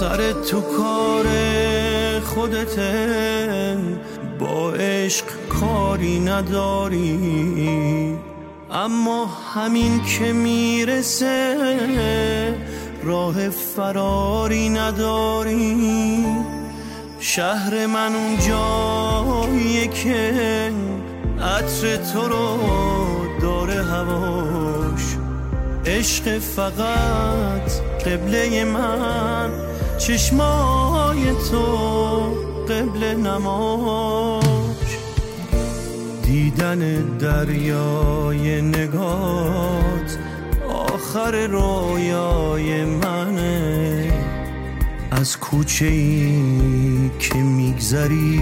سر تو کار خودته. با عشق کاری نداری. اما همین که می‌رسه راه فراری نداری. شهر من اون جاییه که عطر تو رو داره هواش. عشق فقط قبله من. چشمای تو قبل نماش. دیدن دریای نگات آخر رویای منه. از کوچه ای که میگذری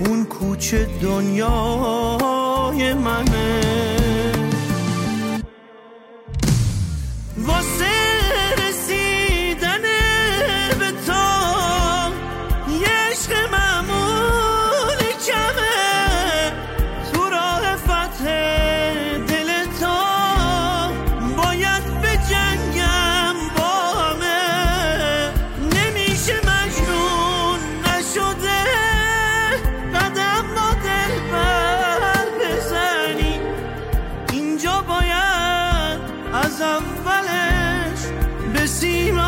اون کوچه دنیای منه. از اولش به سیما